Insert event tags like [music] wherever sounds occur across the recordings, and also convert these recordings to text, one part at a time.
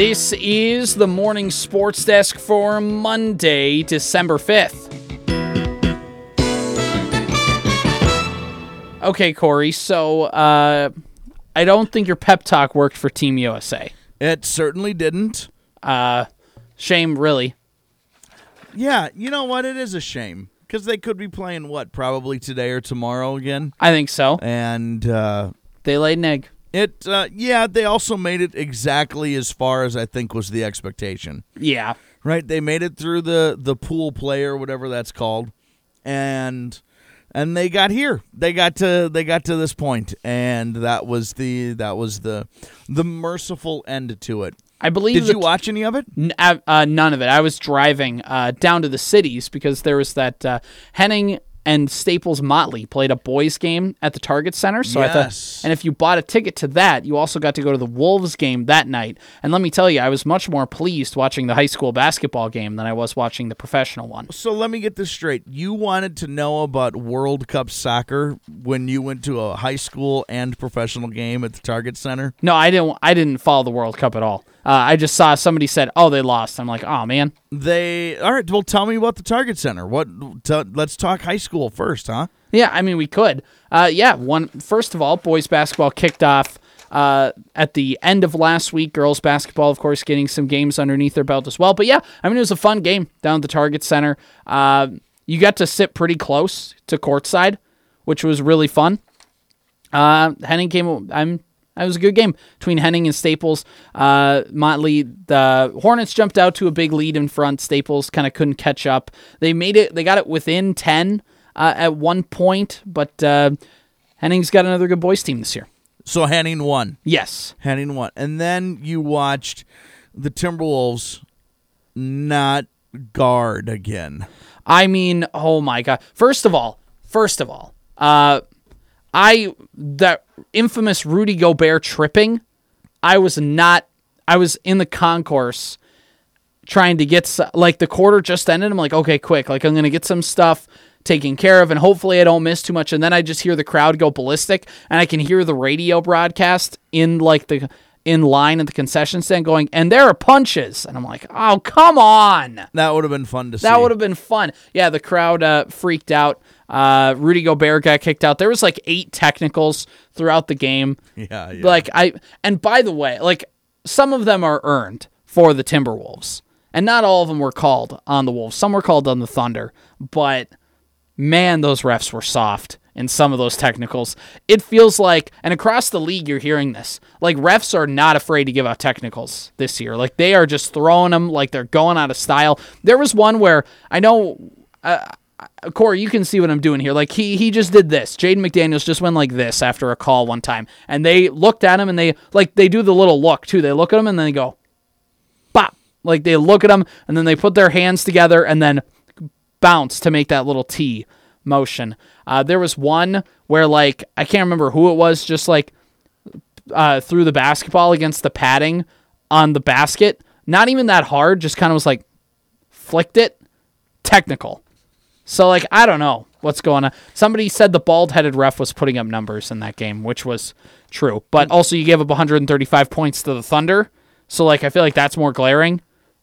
This is the morning sports desk for Monday, December 5th. Okay, Corey, so uh, I don't think your pep talk worked for Team USA. It certainly didn't. Uh, shame, really. Yeah, you know what? It is a shame because they could be playing what probably today or tomorrow again, I think so. and uh, They laid an egg. It. Uh, yeah, they also made it exactly as far as I think was the expectation. Yeah. Right? They made it through the the pool play or whatever that's called, and and they got here. They got to they got to this point, and that was the that was the the merciful end to it. I believe Did that- you watch any of it? N- uh, uh, none of it. I was driving uh, down to the cities because there was that uh, Henning and Staples Motley played a boys game at the Target Center. So I thought, and if you bought a ticket to that, you also got to go to the Wolves game that night. And let me tell you, I was much more pleased watching the high school basketball game than I was watching the professional one. So let me get this straight. You wanted to know about World Cup soccer when you went to a high school and professional game at the Target Center? No, I didn't. I didn't follow the World Cup at all. Uh, I just saw somebody said, "Oh, they lost." I'm like, "Oh man." They all right. Well, tell me about the Target Center. What? T- let's talk high school first, huh? Yeah, I mean we could. Uh, yeah, one first of all, boys basketball kicked off uh, at the end of last week. Girls basketball, of course, getting some games underneath their belt as well. But yeah, I mean it was a fun game down at the Target Center. Uh, you got to sit pretty close to courtside, which was really fun. Uh, Henning came. I'm. It was a good game between Henning and Staples. Uh, Motley, the Hornets jumped out to a big lead in front. Staples kind of couldn't catch up. They made it. They got it within ten uh, at one point, but uh, Henning's got another good boys team this year. So Henning won. Yes, Henning won, and then you watched the Timberwolves not guard again. I mean, oh my god. First of all, first of all, uh, I that infamous Rudy Gobert tripping. I was not. I was in the concourse trying to get like the quarter just ended. I'm like, okay, quick. Like I'm gonna get some stuff taken care of, and hopefully I don't miss too much. And then I just hear the crowd go ballistic, and I can hear the radio broadcast in like the in line at the concession stand going, and there are punches, and I'm like, oh come on. That would have been fun to see. That would have been fun. Yeah, the crowd uh, freaked out. Uh, Rudy Gobert got kicked out. There was like eight technicals throughout the game. [laughs] Yeah, yeah. Like I and by the way, like some of them are earned for the Timberwolves, and not all of them were called on the Wolves. Some were called on the Thunder, but man, those refs were soft in some of those technicals. It feels like, and across the league, you're hearing this. Like refs are not afraid to give out technicals this year. Like they are just throwing them like they're going out of style. There was one where I know. Uh, Corey, you can see what I'm doing here. Like he he just did this. Jaden McDaniels just went like this after a call one time, and they looked at him and they like they do the little look too. They look at him and then they go, bop. Like they look at him and then they put their hands together and then bounce to make that little T motion. Uh, there was one where like I can't remember who it was, just like uh, threw the basketball against the padding on the basket. Not even that hard, just kind of was like flicked it. Technical. So like I don't know what's going on. Somebody said the bald-headed ref was putting up numbers in that game, which was true. But also you gave up 135 points to the Thunder. So like I feel like that's more glaring.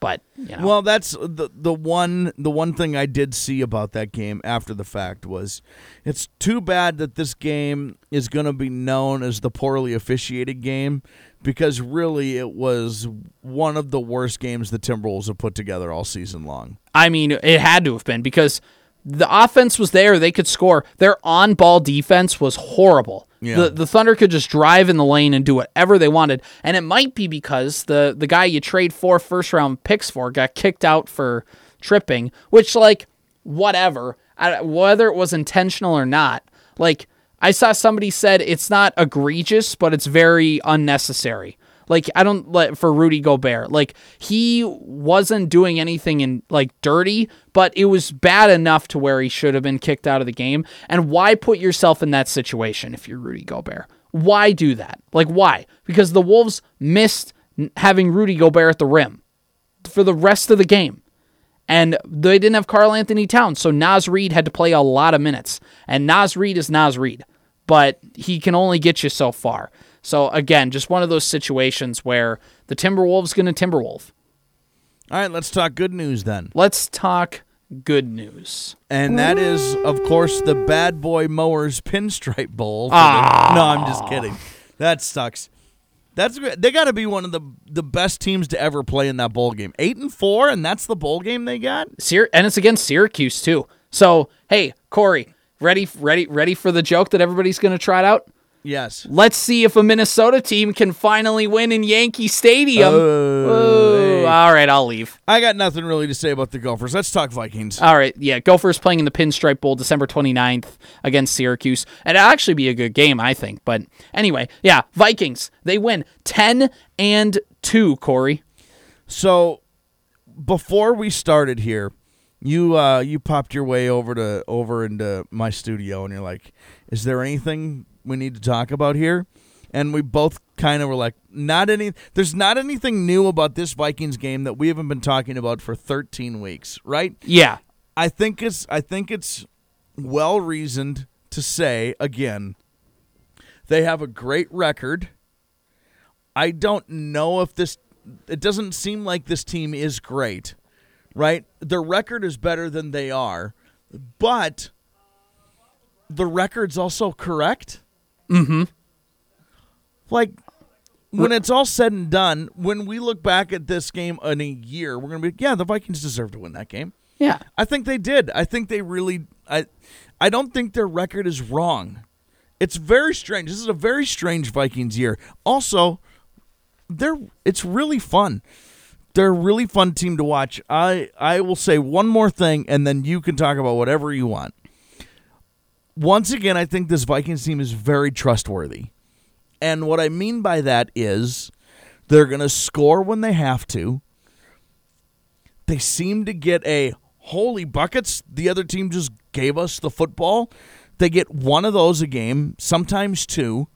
But you know. Well, that's the the one the one thing I did see about that game after the fact was it's too bad that this game is going to be known as the poorly officiated game because really it was one of the worst games the Timberwolves have put together all season long. I mean, it had to have been because the offense was there; they could score. Their on-ball defense was horrible. Yeah. The the Thunder could just drive in the lane and do whatever they wanted, and it might be because the the guy you trade four first-round picks for got kicked out for tripping, which like whatever, I, whether it was intentional or not, like. I saw somebody said it's not egregious, but it's very unnecessary. Like I don't let for Rudy Gobert. Like he wasn't doing anything in like dirty, but it was bad enough to where he should have been kicked out of the game. And why put yourself in that situation if you're Rudy Gobert? Why do that? Like why? Because the Wolves missed having Rudy Gobert at the rim for the rest of the game. And they didn't have Karl Anthony Towns, so Naz Reid had to play a lot of minutes. And Naz Reid is Naz Reid, but he can only get you so far. So again, just one of those situations where the Timberwolves going to Timberwolf. All right, let's talk good news then. Let's talk good news. And that is, of course, the Bad Boy Mowers Pinstripe Bowl. the- ah. no, I'm just kidding. That sucks. That's they got to be one of the the best teams to ever play in that bowl game. Eight and four, and that's the bowl game they got. Syr- and it's against Syracuse too. So hey, Corey, ready, ready, ready for the joke that everybody's going to try it out? Yes. Let's see if a Minnesota team can finally win in Yankee Stadium. Oh, hey. All right, I'll leave. I got nothing really to say about the Gophers. Let's talk Vikings. All right, yeah, Gophers playing in the Pinstripe Bowl December 29th against Syracuse. And it'll actually be a good game, I think. But anyway, yeah, Vikings, they win 10 and 2, Corey. So before we started here, you uh, you popped your way over to over into my studio, and you're like, "Is there anything we need to talk about here?" And we both kind of were like, "Not any. There's not anything new about this Vikings game that we haven't been talking about for 13 weeks, right?" Yeah. I think it's I think it's well reasoned to say again they have a great record. I don't know if this it doesn't seem like this team is great, right? Their record is better than they are, but the record's also correct. Mhm. Like when it's all said and done, when we look back at this game in a year, we're going to be yeah, the Vikings deserve to win that game. Yeah. I think they did. I think they really. I, I don't think their record is wrong. It's very strange. This is a very strange Vikings year. Also, they're it's really fun. They're a really fun team to watch. I I will say one more thing, and then you can talk about whatever you want. Once again, I think this Vikings team is very trustworthy, and what I mean by that is they're going to score when they have to they seem to get a holy buckets. The other team just gave us the football. They get one of those a game, sometimes two.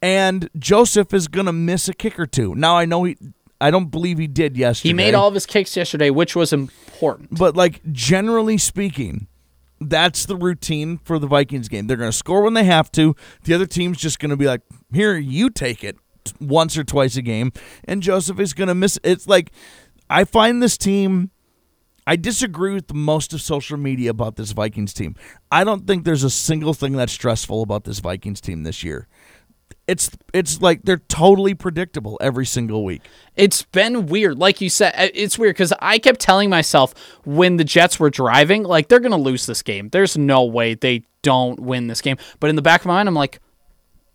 And Joseph is going to miss a kick or two. Now I know he I don't believe he did yesterday. He made all of his kicks yesterday, which was important. But like generally speaking, that's the routine for the Vikings game. They're going to score when they have to. The other team's just going to be like, "Here, you take it." Once or twice a game, and Joseph is going to miss. It's like I find this team. I disagree with most of social media about this Vikings team. I don't think there's a single thing that's stressful about this Vikings team this year. It's it's like they're totally predictable every single week. It's been weird. Like you said, uh, it's weird because I kept telling myself when the Jets were driving, like, they're going to lose this game. There's no way they don't win this game. But in the back of my mind, I'm like,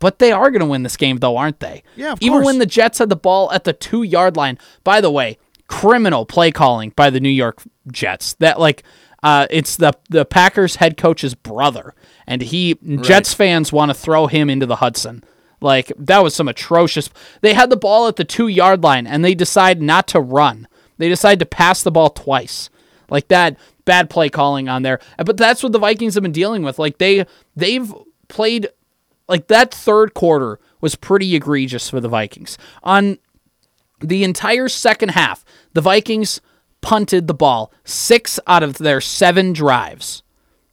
but they are going to win this game, though, aren't they? Yeah, of Even course. when the Jets had the ball at the two yard line. By the way, criminal play calling by the New York Jets. That, like, uh, it's the the Packers head coach's brother, and he Jets fans want to throw him into the Hudson. Like that was some atrocious. They had the ball at the two yard line, and they decide not to run. They decide to pass the ball twice, like that. Bad play calling on there, but that's what the Vikings have been dealing with. Like they they've played like that third quarter was pretty egregious for the Vikings. On the entire second half, the Vikings punted the ball six out of their seven drives.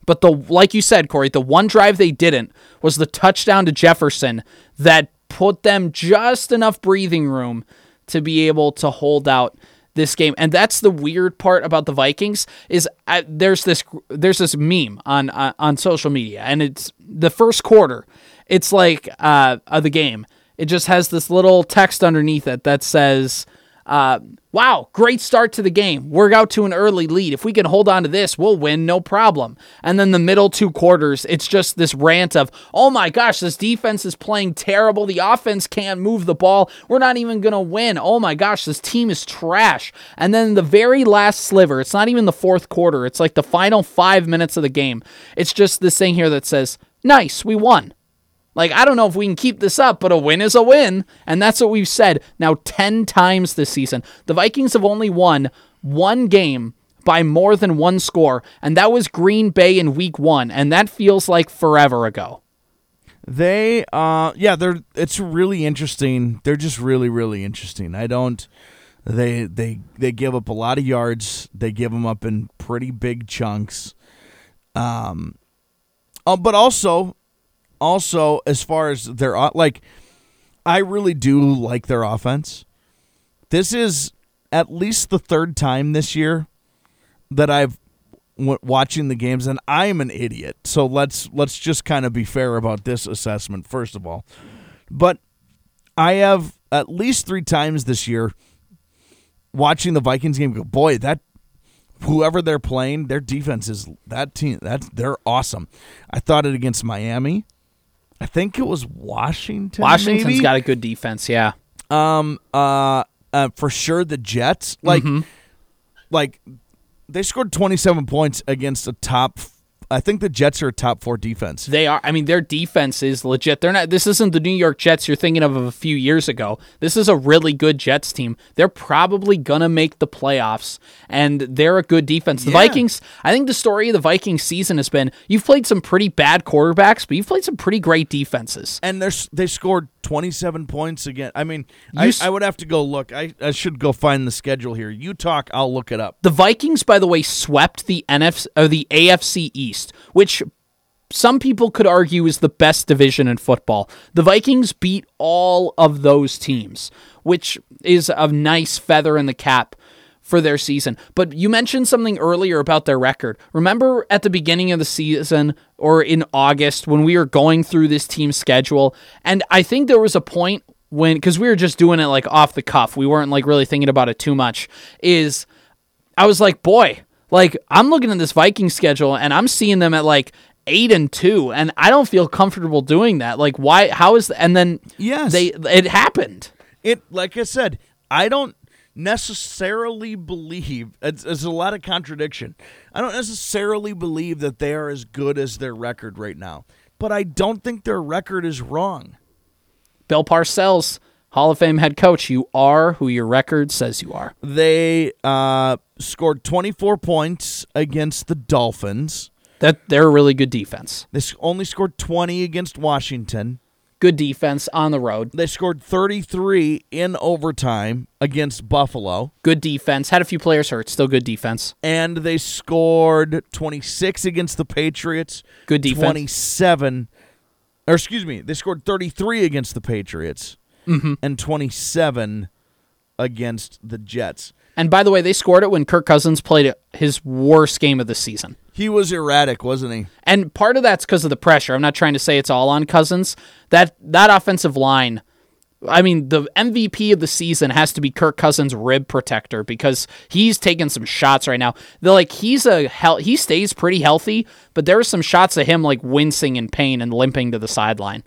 But the like you said, Corey, the one drive they didn't was the touchdown to Jefferson that put them just enough breathing room to be able to hold out this game. And that's the weird part about the Vikings is uh, there's this there's this meme on uh, on social media, and it's the first quarter. It's like uh, of the game. It just has this little text underneath it that says. Uh, wow, great start to the game. We're out to an early lead. If we can hold on to this, we'll win, no problem. And then the middle two quarters, it's just this rant of, oh my gosh, this defense is playing terrible. The offense can't move the ball. We're not even going to win. Oh my gosh, this team is trash. And then the very last sliver, it's not even the fourth quarter, it's like the final five minutes of the game. It's just this thing here that says, nice, we won. Like, I don't know if we can keep this up, but a win is a win. And that's what we've said now 10 times this season. The Vikings have only won one game by more than one score, and that was Green Bay in week one. And that feels like forever ago. They, uh, yeah, they're. It's really interesting. They're just really, really interesting. I don't. They they they give up a lot of yards. They give them up in pretty big chunks. Um, oh, but also, also as far as their like, I really do like their offense. This is at least the third time this year that I've w- watching the games, and I am an idiot. So let's let's just kind of be fair about this assessment first of all. But I have at least three times this year watching the Vikings game. Go, boy, that whoever they're playing, their defense is that team. That's they're awesome. I thought it against Miami. I think it was Washington. Washington's maybe? got a good defense, yeah. Um. Uh. uh for sure, the Jets. Like, Mm-hmm. like they scored twenty seven points against a top. I think the Jets are a top four defense. They are. I mean, their defense is legit. They're not. This isn't the New York Jets you're thinking of a few years ago. This is a really good Jets team. They're probably gonna make the playoffs, and they're a good defense. The Yeah. Vikings. I think the story of the Vikings season has been you've played some pretty bad quarterbacks, but you've played some pretty great defenses. and they're they scored 27 points again. I mean, I, s- I would have to go look. I, I should go find the schedule here. You talk, I'll look it up. The Vikings, by the way, swept the NFC or the AFC East, which some people could argue is the best division in football. The Vikings beat all of those teams, which is a nice feather in the cap for their season. But you mentioned something earlier about their record. Remember at the beginning of the season or in August when we were going through this team schedule, and I think there was a point when because we were just doing it like off the cuff, we weren't like really thinking about it too much. Is I was like, boy, like I'm looking at this Viking schedule and I'm seeing them at like eight and two, and I don't feel comfortable doing that. Like, why? How is? And then Yes. they it happened. It like I said, I don't necessarily believe it's, a lot of contradiction. I don't necessarily believe that they are as good as their record right now, but I don't think their record is wrong. Bill Parcells, Hall of Fame head coach, you are who your record says you are. They uh, scored 24 points against the Dolphins. That they're a really good defense. They only scored 20 against Washington. Good defense on the road. They scored 33 in overtime against Buffalo. Good defense. Had a few players hurt. Still good defense. And they scored 26 against the Patriots. Good defense. 27. Or excuse me, they scored 33 against the Patriots. Mm-hmm. And 27 against the Jets. And by the way, they scored it when Kirk Cousins played his worst game of the season. He was erratic, wasn't he? And part of that's because of the pressure. I'm not trying to say it's all on Cousins. That that offensive line, I mean, the MVP of the season has to be Kirk Cousins' rib protector because he's taking some shots right now. They're like he's a. He stays pretty healthy, but there are some shots of him like wincing in pain and limping to the sideline.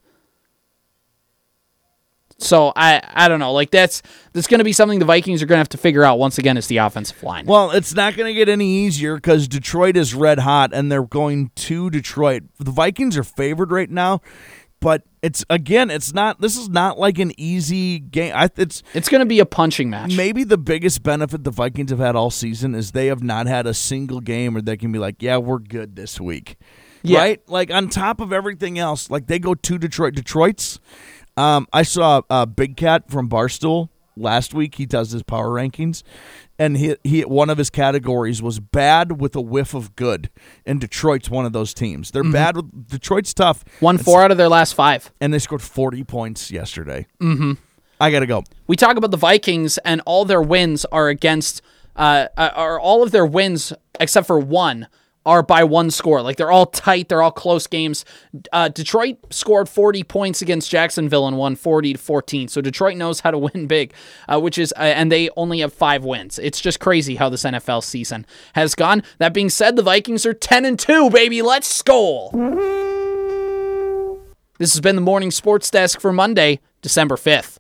So I I don't know. Like that's that's going to be something the Vikings are going to have to figure out once again. Is the offensive line. Well, it's not going to get any easier because Detroit is red hot and they're going to Detroit. The Vikings are favored right now, but it's again, it's not. This is not like an easy game. I, it's it's going to be a punching match. maybe the biggest benefit the Vikings have had all season is they have not had a single game where they can be like, yeah, we're good this week. Yeah. Right? Like on top of everything else, like they go to Detroit. Detroit's. Um, I saw uh, Big Cat from Barstool last week. He does his power rankings, and he he one of his categories was bad with a whiff of good. And Detroit's one of those teams. They're bad with Detroit's tough. Won four out of their last five. and they scored forty points yesterday. Mm-hmm. I gotta go. we talk about the Vikings and all their wins are against uh are all of their wins except for one are by one score. Like they're all tight, they're all close games. Uh, Detroit scored 40 points against Jacksonville and won 40 to 14. So Detroit knows how to [laughs] win big, uh, which is uh, and they only have 5 wins. It's just crazy how this NFL season has gone. That being said, the Vikings are 10 and 2, baby. Let's go. This has been the morning sports desk for Monday, December 5th.